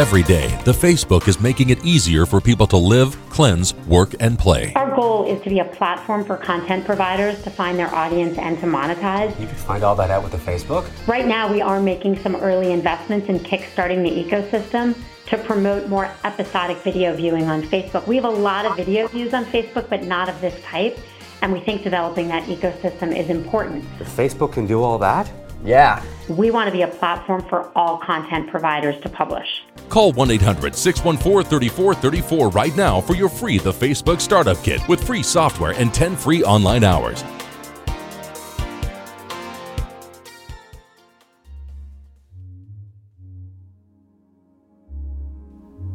Every day, the Facebook is making it easier for people to live, cleanse, work, and play. Our goal is to be a platform for content providers to find their audience and to monetize. You can find all that out with the Facebook? Right now, we are making some early investments in kickstarting the ecosystem to promote more episodic video viewing on Facebook. We have a lot of video views on Facebook, but not of this type. And we think developing that ecosystem is important. If Facebook can do all that? Yeah. We want to be a platform for all content providers to publish. Call 1 800 614 3434 right now for your free The Facebook Startup Kit with free software and 10 free online hours.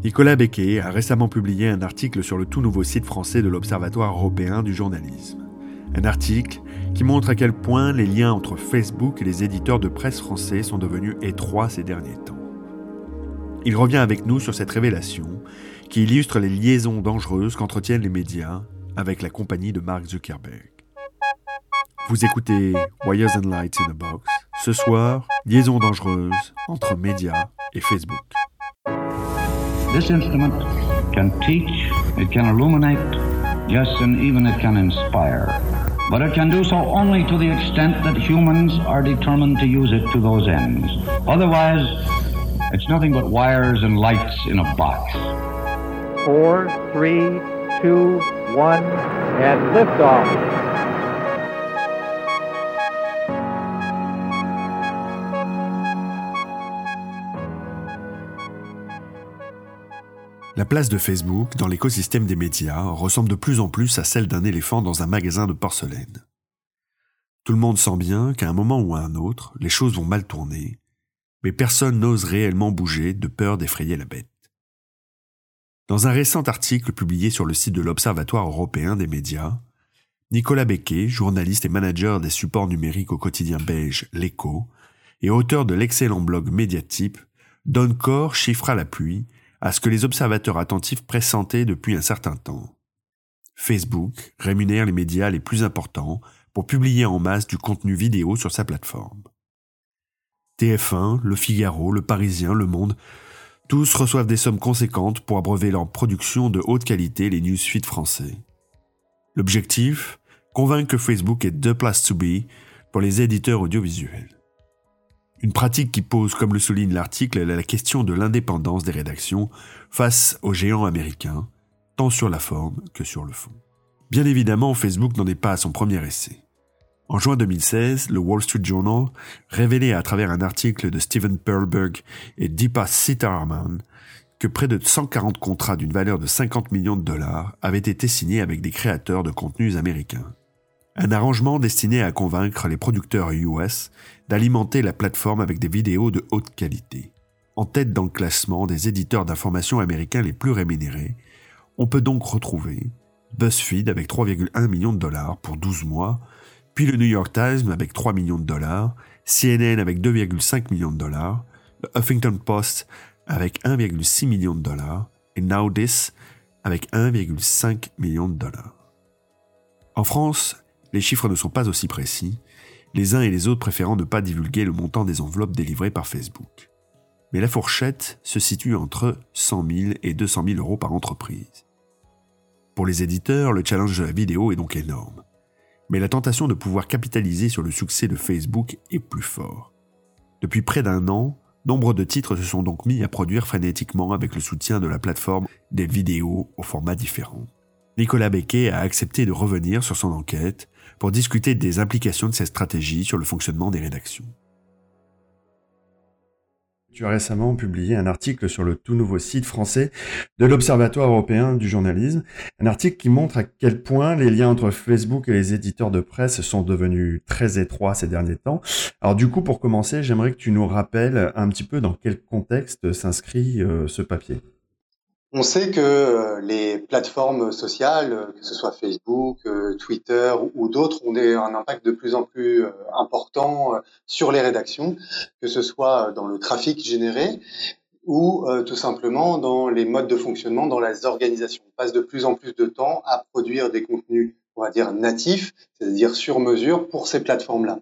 Nicolas Becquet a récemment publié un article sur le tout nouveau site français de l'Observatoire européen du journalisme. Un article qui montre à quel point les liens entre Facebook et les éditeurs de presse français sont devenus étroits ces derniers temps. Il revient avec nous sur cette révélation qui illustre les liaisons dangereuses qu'entretiennent les médias avec la compagnie de Mark Zuckerberg. Vous écoutez Wires and Lights in a Box. Ce soir, liaison dangereuse entre médias et Facebook. This instrument can teach, it can illuminate, yes, and even it can inspire. But it can do so only to the extent that humans are determined to use it to those ends. Otherwise, it's nothing but wires and lights in a box. Four, three, two, one, and liftoff. La place de Facebook dans l'écosystème des médias ressemble de plus en plus à celle d'un éléphant dans un magasin de porcelaine. Tout le monde sent bien qu'à un moment ou à un autre, les choses vont mal tourner, mais personne n'ose réellement bouger de peur d'effrayer la bête. Dans un récent article publié sur le site de l'Observatoire européen des médias, Nicolas Becquet, journaliste et manager des supports numériques au quotidien belge L'Echo, et auteur de l'excellent blog Mediatype, donne corps, chiffre à l'appui, à ce que les observateurs attentifs pressentaient depuis un certain temps. Facebook rémunère les médias les plus importants pour publier en masse du contenu vidéo sur sa plateforme. TF1, Le Figaro, Le Parisien, Le Monde, tous reçoivent des sommes conséquentes pour abreuver leur production de haute qualité les newsfeeds français. L'objectif? Convaincre que Facebook est the place to be pour les éditeurs audiovisuels. Une pratique qui pose, comme le souligne l'article, la question de l'indépendance des rédactions face aux géants américains, tant sur la forme que sur le fond. Bien évidemment, Facebook n'en est pas à son premier essai. En juin 2016, le Wall Street Journal révélait à travers un article de Steven Perlberg et Deepa Sitaraman que près de 140 contrats d'une valeur de 50 millions de dollars avaient été signés avec des créateurs de contenus américains. Un arrangement destiné à convaincre les producteurs US d'alimenter la plateforme avec des vidéos de haute qualité. En tête dans le classement des éditeurs d'information américains les plus rémunérés, on peut donc retrouver BuzzFeed avec 3,1 millions de dollars pour 12 mois, puis le New York Times avec 3 millions de dollars, CNN avec 2,5 millions de dollars, le Huffington Post avec 1,6 million de dollars et Now This avec 1,5 million de dollars. En France, les chiffres ne sont pas aussi précis, les uns et les autres préférant ne pas divulguer le montant des enveloppes délivrées par Facebook. Mais la fourchette se situe entre 100 000 et 200 000 euros par entreprise. Pour les éditeurs, le challenge de la vidéo est donc énorme. Mais la tentation de pouvoir capitaliser sur le succès de Facebook est plus fort. Depuis près d'un an, nombre de titres se sont donc mis à produire frénétiquement avec le soutien de la plateforme des vidéos au format différents. Nicolas Becquet a accepté de revenir sur son enquête pour discuter des implications de cette stratégie sur le fonctionnement des rédactions. Tu as récemment publié un article sur le tout nouveau site français de l'Observatoire européen du journalisme, un article qui montre à quel point les liens entre Facebook et les éditeurs de presse sont devenus très étroits ces derniers temps. Alors du coup, pour commencer, j'aimerais que tu nous rappelles un petit peu dans quel contexte s'inscrit euh, ce papier. On sait que euh, les plateformes sociales, euh, que ce soit Facebook, euh, Twitter ou d'autres, ont un impact de plus en plus important sur les rédactions, que ce soit dans le trafic généré ou tout simplement dans les modes de fonctionnement dans les organisations. On passe de plus en plus de temps à produire des contenus on va dire natifs, c'est-à-dire sur mesure pour ces plateformes-là.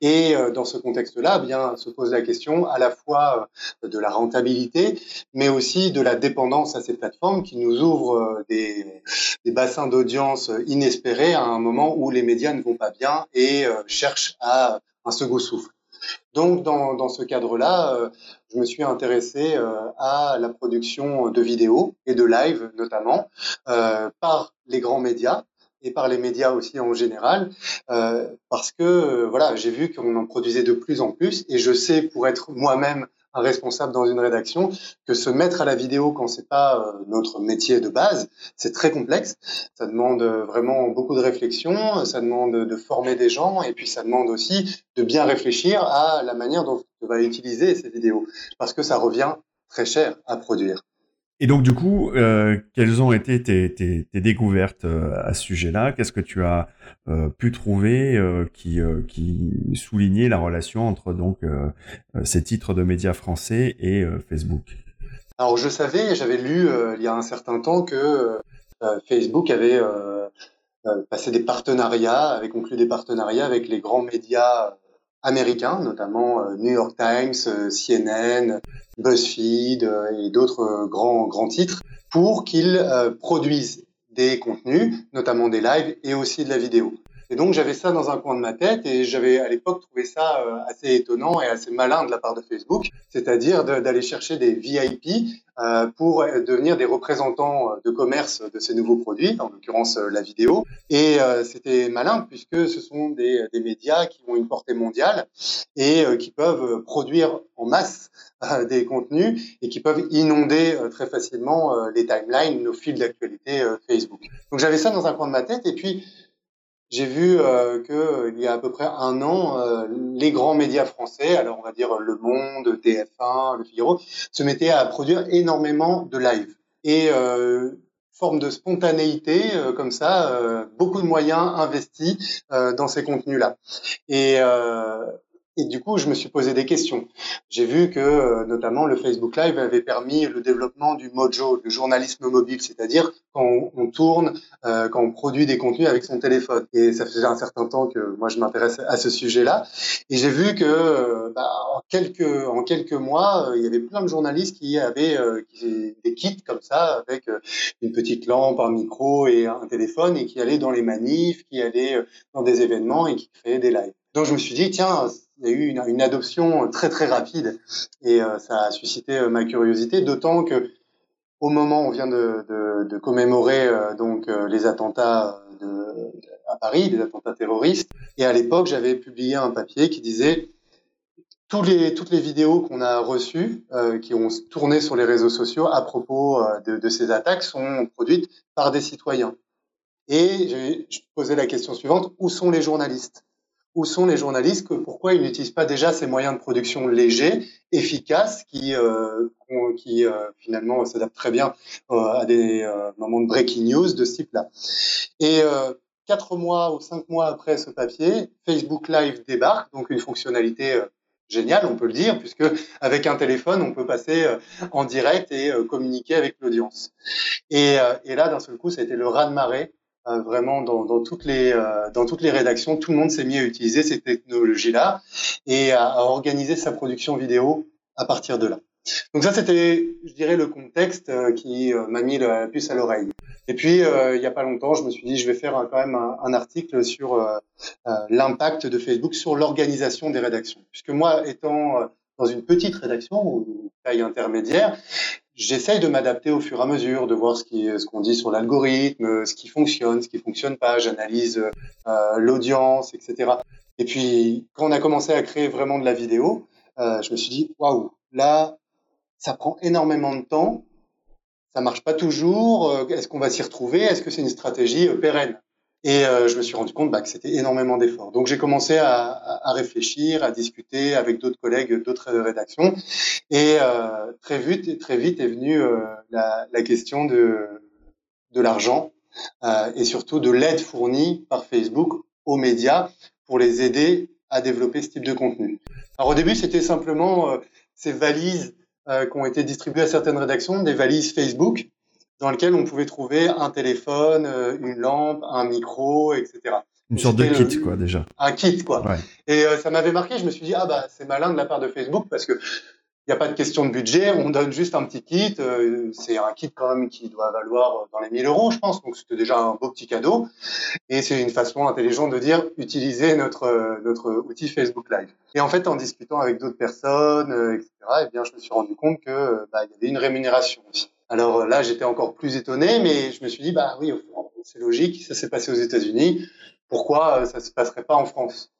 Et euh, dans ce contexte-là, eh bien se pose la question à la fois euh, de la rentabilité, mais aussi de la dépendance à ces plateformes qui nous ouvrent euh, des, des bassins d'audience inespérés à un moment où les médias ne vont pas bien et cherchent à un second souffle. Donc, dans, ce cadre-là, je me suis intéressé à la production de vidéos et de live notamment par les grands médias et par les médias aussi en général, euh, parce que euh, voilà, j'ai vu qu'on en produisait de plus en plus, et je sais pour être moi-même responsable dans une rédaction que se mettre à la vidéo quand c'est pas euh, notre métier de base, c'est très complexe. Ça demande vraiment beaucoup de réflexion, ça demande de former des gens, et puis ça demande aussi de bien réfléchir à la manière dont on va utiliser ces vidéos, parce que ça revient très cher à produire. Et donc, du coup, euh, quelles ont été tes, tes, tes découvertes euh, à ce sujet-là? Qu'est-ce que tu as euh, pu trouver qui, qui soulignait la relation entre donc ces titres de médias français et Facebook? Alors, je savais, j'avais lu il y a un certain temps que Facebook avait passé des partenariats, avait conclu des partenariats avec les grands médias américains, notamment New York Times, CNN, BuzzFeed euh, et d'autres euh, grands, grands titres, pour qu'ils euh, produisent des contenus, notamment des lives et aussi de la vidéo. Et donc j'avais ça dans un coin de ma tête et j'avais à l'époque trouvé ça euh, assez étonnant et assez malin de la part de Facebook, c'est-à-dire d'aller chercher des VIP euh, pour devenir des représentants de commerce de ces nouveaux produits, en l'occurrence euh, la vidéo. Et c'était malin puisque ce sont des, des, médias qui ont une portée mondiale et qui peuvent produire en masse des contenus et qui peuvent inonder très facilement les timelines, nos fils d'actualité Facebook. Donc j'avais ça dans un coin de ma tête et puis j'ai vu euh, que euh, il y a à peu près un an, euh, les grands médias français, alors on va dire Le Monde, TF1, Le Figaro, se mettaient à produire énormément de live et euh, forme de spontanéité comme ça, beaucoup de moyens investis dans ces contenus-là. Et et du coup, je me suis posé des questions. J'ai vu que, euh, notamment, le Facebook Live avait permis le développement du mojo, du journalisme mobile, c'est-à-dire quand on, tourne, euh, quand on produit des contenus avec son téléphone. Et ça faisait un certain temps que moi, je m'intéresse à ce sujet-là. Et j'ai vu que, euh, bah, en quelques en quelques mois, il y avait plein de journalistes qui avaient des kits comme ça, avec une petite lampe, un micro et un téléphone, et qui allaient dans les manifs, qui allaient dans des événements et qui créaient des lives. Donc je me suis dit, tiens, il y a eu une, adoption très très rapide et euh, ça a suscité euh, ma curiosité, d'autant que au moment où on vient de, commémorer euh, donc les attentats à Paris, des attentats terroristes, et à l'époque j'avais publié un papier qui disait tous les, toutes les vidéos qu'on a reçues, qui ont tourné sur les réseaux sociaux à propos de, ces attaques, sont produites par des citoyens. Et je posais la question suivante où sont les journalistes? Où sont les journalistes, pourquoi ils n'utilisent pas déjà ces moyens de production légers, efficaces, qui, euh, qui euh, finalement s'adaptent très bien euh, à des euh, moments de breaking news de ce type-là. Et euh, quatre mois ou cinq mois après ce papier, Facebook Live débarque, donc une fonctionnalité euh, géniale, on peut le dire, puisque avec un téléphone, on peut passer en direct et communiquer avec l'audience. Et, et, là, d'un seul coup, ça a été le raz-de-marée euh, vraiment dans, toutes les euh, dans toutes les rédactions, tout le monde s'est mis à utiliser ces technologies-là et à, organiser sa production vidéo à partir de là. Donc ça, c'était, je dirais, le contexte euh, qui m'a mis la puce à l'oreille. Et puis, il n'y a pas longtemps, je me suis dit, je vais faire quand même un, article sur l'impact de Facebook sur l'organisation des rédactions. Puisque moi, étant dans une petite rédaction ou taille intermédiaire, j'essaye de m'adapter au fur et à mesure, de voir ce qu'on dit sur l'algorithme, ce qui fonctionne, ce qui fonctionne pas. J'analyse euh, l'audience, etc. Et puis, quand on a commencé à créer vraiment de la vidéo, euh, je me suis dit, waouh, là, ça prend énormément de temps. Ça marche pas toujours. Euh, est-ce qu'on va s'y retrouver Est-ce que c'est une stratégie pérenne? Et euh, je me suis rendu compte bah, que c'était énormément d'efforts. Donc j'ai commencé à, à, réfléchir, à discuter avec d'autres collègues d'autres rédactions. Et euh, très vite, très vite est venue euh, la, la, question de, de l'argent euh, et surtout de l'aide fournie par Facebook aux médias pour les aider à développer ce type de contenu. Alors au début, c'était simplement euh, ces valises qui ont été distribuées à certaines rédactions, des valises Facebook dans lequel on pouvait trouver un téléphone, euh, une lampe, un micro, etc. Une sorte de kit, quoi, déjà. Un kit, quoi. Ouais. Et euh, ça m'avait marqué. Je me suis dit, ah bah c'est malin de la part de Facebook parce que il n'y a pas de question de budget, on donne juste un petit kit. euh, c'est un kit quand même qui doit valoir dans les 1000 euros, je pense. Donc c'était déjà un beau petit cadeau. Et c'est une façon intelligente de dire utilisez notre euh, notre outil Facebook Live. Et en fait, en discutant avec d'autres personnes, euh, etc., eh bien, je me suis rendu compte que euh, bah, il y avait une rémunération aussi. Alors euh, là, j'étais encore plus étonné, mais je me suis dit bah oui, c'est logique, ça s'est passé aux États-Unis. Pourquoi euh, ça se passerait pas en France?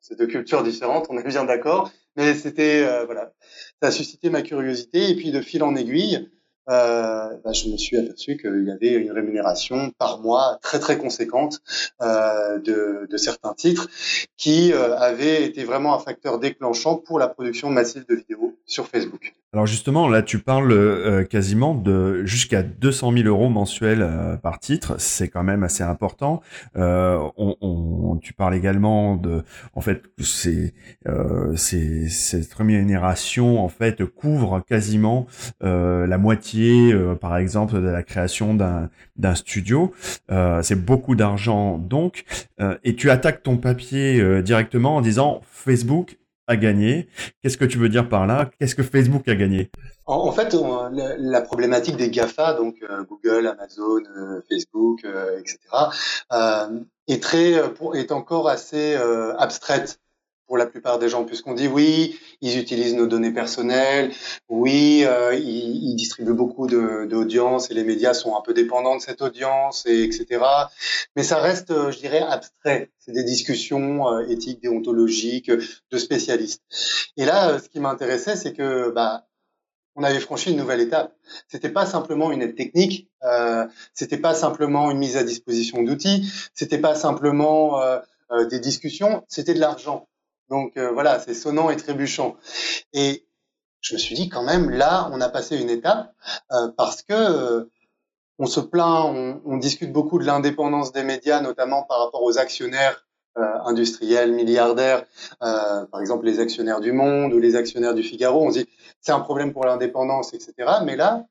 C'est deux cultures différentes, on est bien d'accord. Mais c'était euh, voilà, ça a suscité ma curiosité et puis de fil en aiguille, bah, je me suis aperçu qu'il y avait une rémunération par mois très très conséquente de, certains titres qui euh, avaient été vraiment un facteur déclenchant pour la production massive de vidéos sur Facebook. Alors justement, là, tu parles euh, quasiment de jusqu'à 200 000 euros mensuels euh, par titre. C'est quand même assez important. Euh, on, on- tu parles également de, en fait, c'est, euh, c'est cette rémunération en fait couvre quasiment euh, la moitié, par exemple, de la création d'un d'un studio. C'est beaucoup d'argent donc. Et tu attaques ton papier directement en disant Facebook gagné. Qu'est-ce que tu veux dire par là? Qu'est-ce que Facebook a gagné? En, fait, la, problématique des GAFA, donc euh, Google, Amazon, euh, Facebook, euh, etc., est très, pour- est encore assez abstraite pour la plupart des gens, puisqu'on dit oui, ils utilisent nos données personnelles, oui, euh, ils, distribuent beaucoup d'audience et les médias sont un peu dépendants de cette audience, et etc. Mais ça reste, euh, je dirais, abstrait. C'est des discussions euh, éthiques, déontologiques, de spécialistes. Et là, ce qui m'intéressait, c'est que bah, on avait franchi une nouvelle étape. C'était pas simplement une aide technique, euh, c'était pas simplement une mise à disposition d'outils, c'était pas simplement des discussions, c'était de l'argent. Donc euh, voilà, c'est sonnant et trébuchant. Et je me suis dit quand même, là, on a passé une étape euh, parce que euh, on se plaint, on, discute beaucoup de l'indépendance des médias, notamment par rapport aux actionnaires industriels, milliardaires, par exemple les actionnaires du Monde ou les actionnaires du Figaro. On se dit c'est un problème pour l'indépendance, etc. Mais là,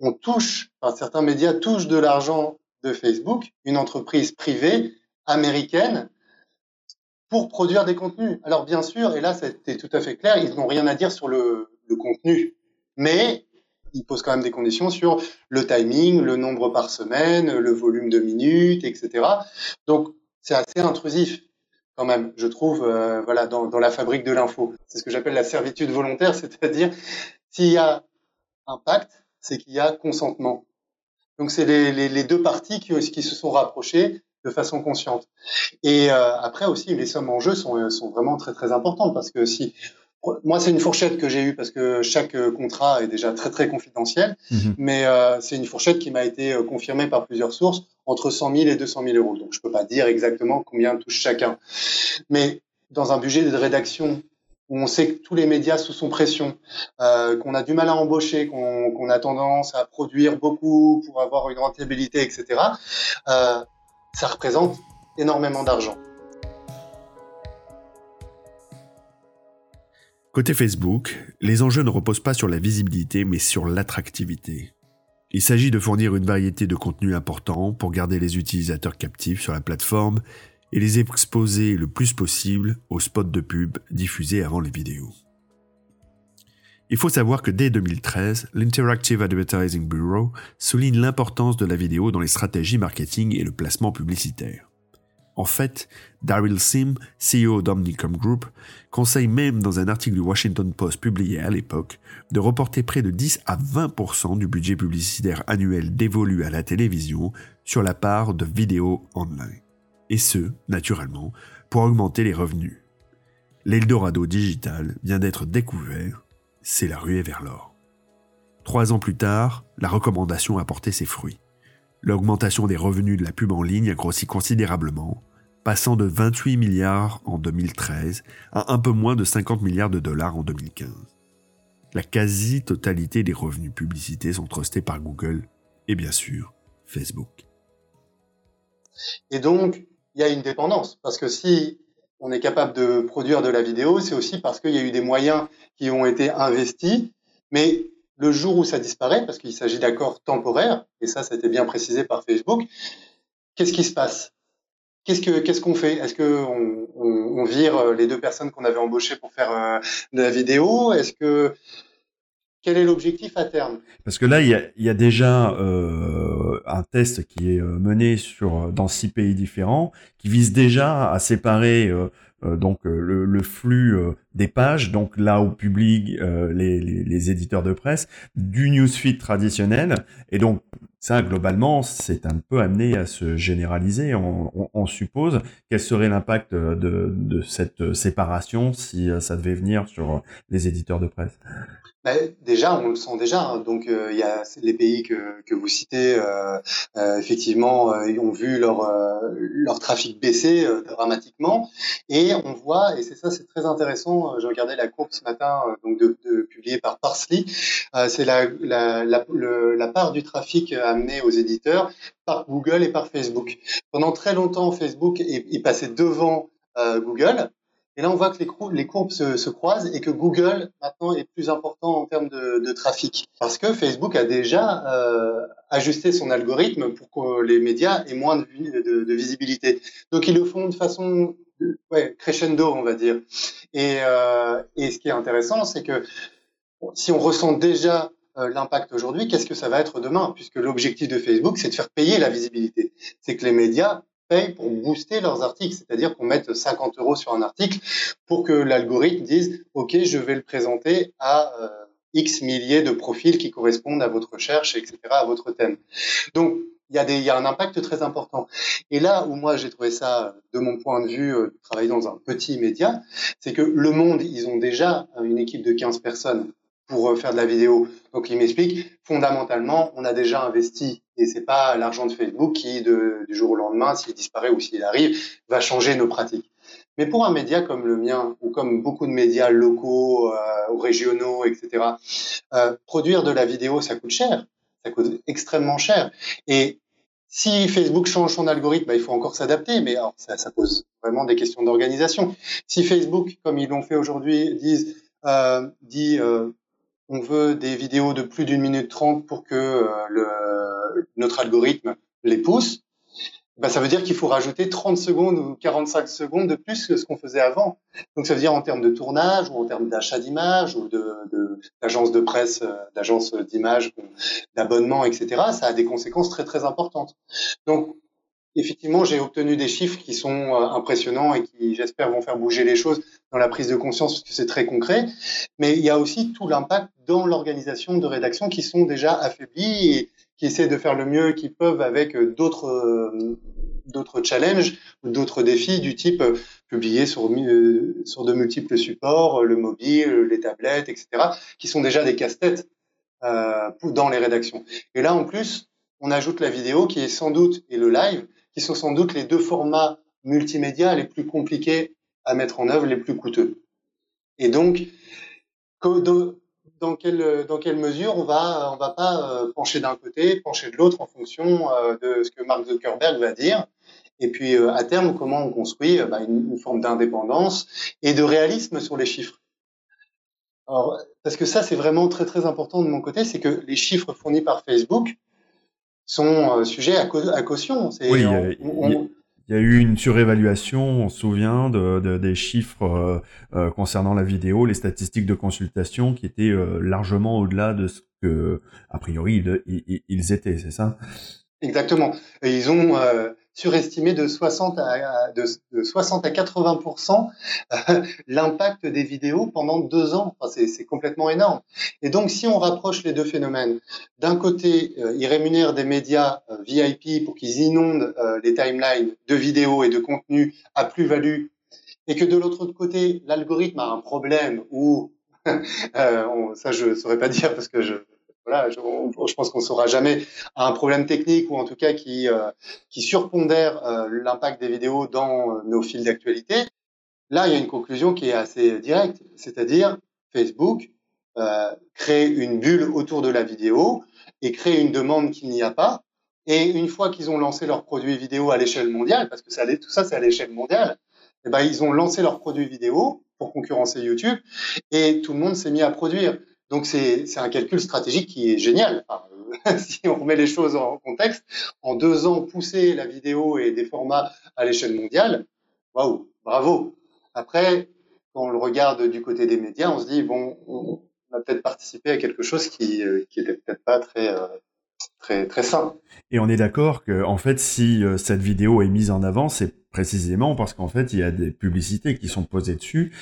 on touche, enfin, certains médias touchent de l'argent de Facebook, une entreprise privée américaine, pour produire des contenus. Alors bien sûr, et là c'était tout à fait clair, ils n'ont rien à dire sur le, contenu, mais ils posent quand même des conditions sur le timing, le nombre par semaine, le volume de minutes, etc. Donc c'est assez intrusif quand même, je trouve, euh, voilà, dans, la fabrique de l'info. C'est ce que j'appelle la servitude volontaire, c'est-à-dire s'il y a un pacte, c'est qu'il y a consentement. Donc c'est les, deux parties qui se sont rapprochées de façon consciente. Et euh, après aussi, les sommes en jeu sont, sont vraiment très très importantes parce que si moi c'est une fourchette que j'ai eue parce que chaque contrat est déjà très très confidentiel, Mhm. mmh. mais euh, c'est une fourchette qui m'a été euh, confirmée par plusieurs sources entre 100 000 et 200 000 euros. Donc je peux pas dire exactement combien touche chacun, mais dans un budget de rédaction où on sait que tous les médias sous son pression, euh, qu'on a du mal à embaucher, qu'on qu a tendance à produire beaucoup pour avoir une rentabilité, etc., euh, ça représente énormément d'argent. Côté Facebook, les enjeux ne reposent pas sur la visibilité mais sur l'attractivité. Il s'agit de fournir une variété de contenus importants pour garder les utilisateurs captifs sur la plateforme et les exposer le plus possible aux spots de pub diffusés avant les vidéos. Il faut savoir que dès 2013, l'Interactive Advertising Bureau souligne l'importance de la vidéo dans les stratégies marketing et le placement publicitaire. En fait, Daryl Sim, CEO d'Omnicom Group, conseille même dans un article du Washington Post publié à l'époque de reporter près de 10 à 20% du budget publicitaire annuel dévolu à la télévision sur la part de vidéos online. Et ce, naturellement, pour augmenter les revenus. L'Eldorado digital vient d'être découvert, c'est la ruée vers l'or. Trois ans plus tard, la recommandation a porté ses fruits. L'augmentation des revenus de la pub en ligne a grossi considérablement, passant de 28 milliards en 2013 à un peu moins de 50 milliards de dollars en 2015. La quasi-totalité des revenus publicités sont trustés par Google et bien sûr Facebook. Et donc, il y a une dépendance, parce que si on est capable de produire de la vidéo, c'est aussi parce qu'il y a eu des moyens qui ont été investis, mais le jour où ça disparaît, parce qu'il s'agit d'accords temporaires, et ça, été bien précisé par Facebook, qu'est-ce qui se passe? Qu'est-ce que qu'est-ce qu'on fait? Est-ce que on, on, vire les deux personnes qu'on avait embauchées pour faire euh, de la vidéo? Est-ce que quel est l'objectif à terme? Parce que là, il y a, y a déjà euh, un test qui est euh, mené sur dans six pays différents, qui vise déjà à séparer euh, euh donc le, le flux des pages, donc là où publient les, les, les, éditeurs de presse, du newsfeed traditionnel. Et donc ça, globalement, c'est un peu amené à se généraliser. On, suppose quel serait l'impact de, cette séparation si euh, ça devait venir sur les éditeurs de presse? Bah, déjà, on le sent déjà. Hein. Donc, euh, il y a les pays que, que vous citez, euh, euh effectivement, euh, ont vu leur leur trafic baisser dramatiquement, et on voit, et c'est ça, c'est très intéressant. J'ai regardé la courbe ce matin, donc de, de publiée par Parsley. c'est la la, la, la part du trafic amené aux éditeurs par Google et par Facebook. Pendant très longtemps, Facebook est, est passé devant Google et là, on voit que les, courbes se, se, croisent et que Google maintenant est plus important en termes de, trafic. Parce que Facebook a déjà euh, ajusté son algorithme pour que les médias aient moins de visibilité. Donc, ils le font de façon ouais, crescendo, on va dire. Et, euh, et ce qui est intéressant, c'est que si on ressent déjà euh, l'impact aujourd'hui, qu'est-ce que ça va être demain? Puisque l'objectif de Facebook, c'est de faire payer la visibilité. C'est que les médias pour booster leurs articles, c'est-à-dire qu'on mette 50 euros sur un article pour que l'algorithme dise OK, je vais le présenter à euh, X milliers de profils qui correspondent à votre recherche, etc., à votre thème. Donc, il y, a un impact très important. Et là où moi j'ai trouvé ça, de mon point de vue, euh, travailler dans un petit média, c'est que Le Monde, ils ont déjà une équipe de 15 personnes pour euh, faire de la vidéo. Donc il m'explique, fondamentalement, on a déjà investi et c'est pas l'argent de Facebook qui, du jour au lendemain, s'il disparaît ou s'il arrive, va changer nos pratiques. Mais pour un média comme le mien ou comme beaucoup de médias locaux euh, régionaux, etc., euh, produire de la vidéo, ça coûte cher, ça coûte extrêmement cher. Et si Facebook change son algorithme, bah, il faut encore s'adapter, mais alors, ça, pose vraiment des questions d'organisation. Si Facebook, comme ils l'ont fait aujourd'hui, euh, dit on veut des vidéos de plus d'une minute trente pour que le, notre algorithme les pousse, bah, ça veut dire qu'il faut rajouter 30 secondes ou 45 secondes de plus que ce qu'on faisait avant. Donc ça veut dire en termes de tournage ou en termes d'achat d'images ou de, d'agence de, presse, euh, d'agence d'images, d'abonnement, etc. Ça a des conséquences très très importantes. Donc effectivement, j'ai obtenu des chiffres qui sont euh, impressionnants et qui, j'espère, vont faire bouger les choses dans la prise de conscience parce que c'est très concret. Mais il y a aussi tout l'impact dans l'organisation de rédaction qui sont déjà affaiblis et qui essaient de faire le mieux qu'ils peuvent avec euh, d'autres euh, d'autres challenges d'autres défis du type publier sur sur de multiples supports, le mobile, les tablettes, etc., qui sont déjà des casse-têtes euh, dans les rédactions. Et là, en plus, on ajoute la vidéo qui est sans doute et le live qui sont sans doute les deux formats multimédia les plus compliqués à mettre en œuvre, les plus coûteux. Et donc, dans quelle, dans quelle mesure on va, on va pas euh, pencher d'un côté, pencher de l'autre en fonction euh, de ce que Mark Zuckerberg va dire. Et puis, euh, à terme, comment on construit bah, une, forme d'indépendance et de réalisme sur les chiffres. Alors, parce que ça, c'est vraiment très, très important de mon côté, c'est que les chiffres fournis par Facebook, sont euh, sujets à, caution. Oui, il y a eu une surévaluation, on se souvient de, des chiffres euh, euh, concernant la vidéo, les statistiques de consultation qui étaient largement au-delà de ce que, a priori, ils, étaient, c'est ça? Exactement. Ils ont surestimé de 60 à, de, 60 à 80 euh, l'impact des vidéos pendant deux ans. Enfin, c'est complètement énorme. Et donc, si on rapproche les deux phénomènes, d'un côté, euh, ils rémunèrent des médias euh, VIP pour qu'ils inondent les timelines de vidéos et de contenus à plus-value, et que de l'autre côté, l'algorithme a un problème ou ça je saurais pas dire parce que je voilà, je, pense qu'on saura jamais un problème technique ou en tout cas qui, euh, qui surpondère euh, l'impact des vidéos dans euh, nos fils d'actualité. Là, il y a une conclusion qui est assez directe, c'est-à-dire Facebook euh, crée une bulle autour de la vidéo et crée une demande qu'il n'y a pas. Et une fois qu'ils ont lancé leurs produits vidéo à l'échelle mondiale, parce que ça, tout ça c'est à l'échelle mondiale, eh ben, ils ont lancé leurs produits vidéo pour concurrencer YouTube et tout le monde s'est mis à produire. Donc c'est un calcul stratégique qui est génial. si on remet les choses en contexte, en deux ans, pousser la vidéo et des formats à l'échelle mondiale, waouh, bravo. Après, quand on le regarde du côté des médias, on se dit, bon, on a peut-être participé à quelque chose qui, euh, qui était peut-être pas très, euh, très, très sain. Et on est d'accord que, en fait, si euh, cette vidéo est mise en avant, c'est précisément parce qu'en fait, il y a des publicités qui sont posées dessus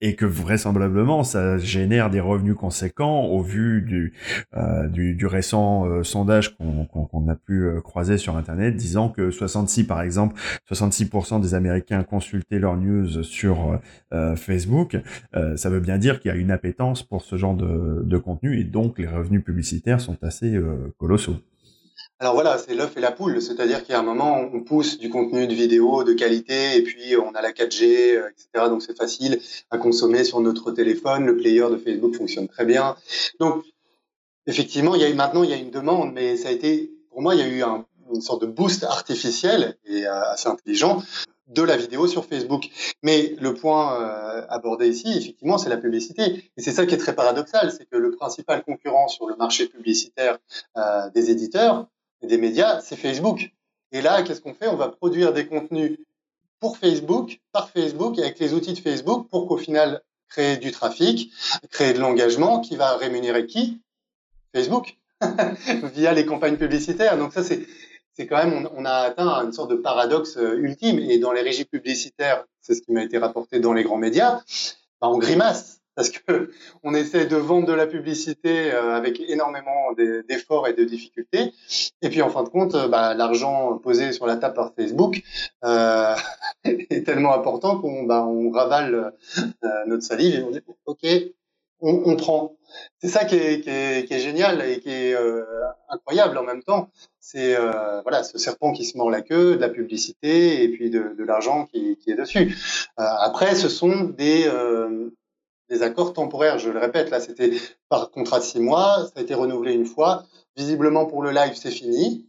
et que vraisemblablement ça génère des revenus conséquents au vu du euh, du, récent euh, sondage qu'on a pu euh, croiser sur internet disant que 66 par exemple 66% des Américains consultaient leurs news sur Facebook ça veut bien dire qu'il y a une appétence pour ce genre de, de contenu et donc les revenus publicitaires sont assez colossaux. Alors voilà, c'est l'œuf et la poule, c'est-à-dire qu'il y a un moment, on pousse du contenu de vidéo de qualité et puis on a la 4G, euh, etc. Donc c'est facile à consommer sur notre téléphone. Le player de Facebook fonctionne très bien. Donc effectivement, il y a maintenant il y a une demande, mais ça a été, pour moi, il y a eu une sorte de boost artificiel et euh, assez intelligent de la vidéo sur Facebook. Mais le point euh, abordé ici, effectivement, c'est la publicité. Et c'est ça qui est très paradoxal, c'est que le principal concurrent sur le marché publicitaire des éditeurs, des médias, c'est Facebook. Et là, qu'est-ce qu'on fait? On va produire des contenus pour Facebook, par Facebook, avec les outils de Facebook, pour qu'au final, créer du trafic, créer de l'engagement qui va rémunérer qui? Facebook, via les campagnes publicitaires. Donc ça, c'est quand même, on, a atteint une sorte de paradoxe euh, ultime. Et dans les régies publicitaires, c'est ce qui m'a été rapporté dans les grands médias, bah, on grimace parce que on essaie de vendre de la publicité euh, avec énormément d'efforts et de difficultés. Et puis en fin de compte, euh, bah, l'argent posé sur la table par Facebook euh, est tellement important qu'on bah, on ravale euh, notre salive et on dit ok, on, on prend. C'est ça qui est, qui, est, qui est, génial et qui est euh, incroyable en même temps. C'est voilà ce serpent qui se mord la queue, de la publicité et puis de, de l'argent qui, qui, est dessus. après, ce sont des des accords temporaires. Je le répète, là, c'était par contrat de six mois, ça a été renouvelé une fois. Visiblement, pour le live, c'est fini.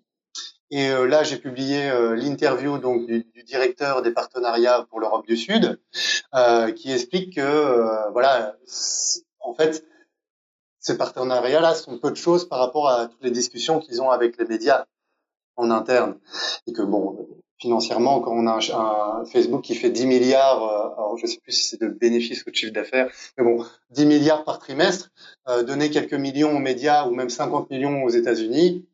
Et euh, là, j'ai publié euh, l'interview donc du, directeur des partenariats pour l'Europe du Sud, euh, qui explique que voilà, en fait, ces partenariats-là sont peu de choses par rapport à toutes les discussions qu'ils ont avec les médias en interne, et que bon, financièrement, quand on a un, Facebook qui fait 10 milliards, euh, alors je sais plus si c'est de bénéfices ou de chiffre d'affaires, mais bon, 10 milliards par trimestre, euh, donner quelques millions aux médias ou même 50 millions aux États-Unis,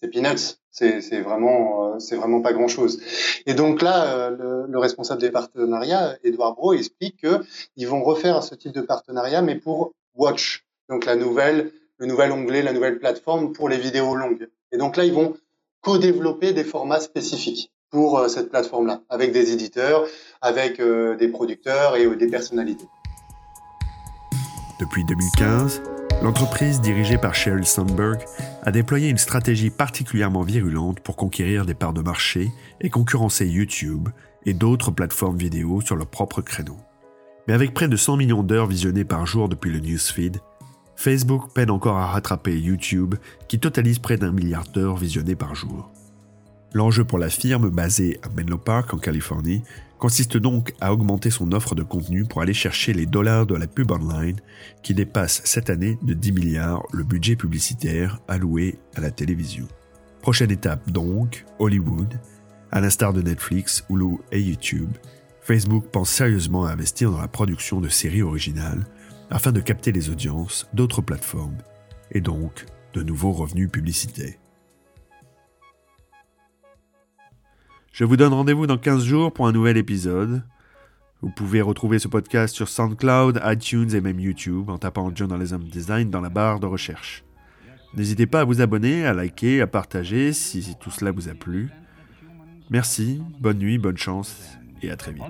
c'est peanuts. C'est, vraiment, euh, c'est vraiment pas grand chose. Et donc là, le, le, responsable des partenariats, Edouard Bro, explique que ils vont refaire ce type de partenariat, mais pour Watch, donc la nouvelle, le nouvel onglet, la nouvelle plateforme pour les vidéos longues. Et donc là, ils vont co-développer des formats spécifiques pour euh, cette plateforme-là, avec des éditeurs, avec euh, des producteurs et euh, des personnalités. Depuis 2015, l'entreprise dirigée par Sheryl Sandberg a déployé une stratégie particulièrement virulente pour conquérir des parts de marché et concurrencer YouTube et d'autres plateformes vidéo sur leur propre créneau. Mais avec près de 100 millions d'heures visionnées par jour depuis le newsfeed, Facebook peine encore à rattraper YouTube qui totalise près d'un milliard d'heures visionnées par jour. L'enjeu pour la firme, basée à Menlo Park en Californie, consiste donc à augmenter son offre de contenu pour aller chercher les dollars de la pub online qui dépasse cette année de 10 milliards le budget publicitaire alloué à la télévision. Prochaine étape donc, Hollywood. À l'instar de Netflix, Hulu et YouTube, Facebook pense sérieusement à investir dans la production de séries originales afin de capter les audiences d'autres plateformes et donc de nouveaux revenus publicitaires. Je vous donne rendez-vous dans 15 jours pour un nouvel épisode. Vous pouvez retrouver ce podcast sur SoundCloud, iTunes et même YouTube en tapant Journalism Design dans la barre de recherche. N'hésitez pas à vous abonner, à liker, à partager si tout cela vous a plu. Merci, bonne nuit, bonne chance et à très vite.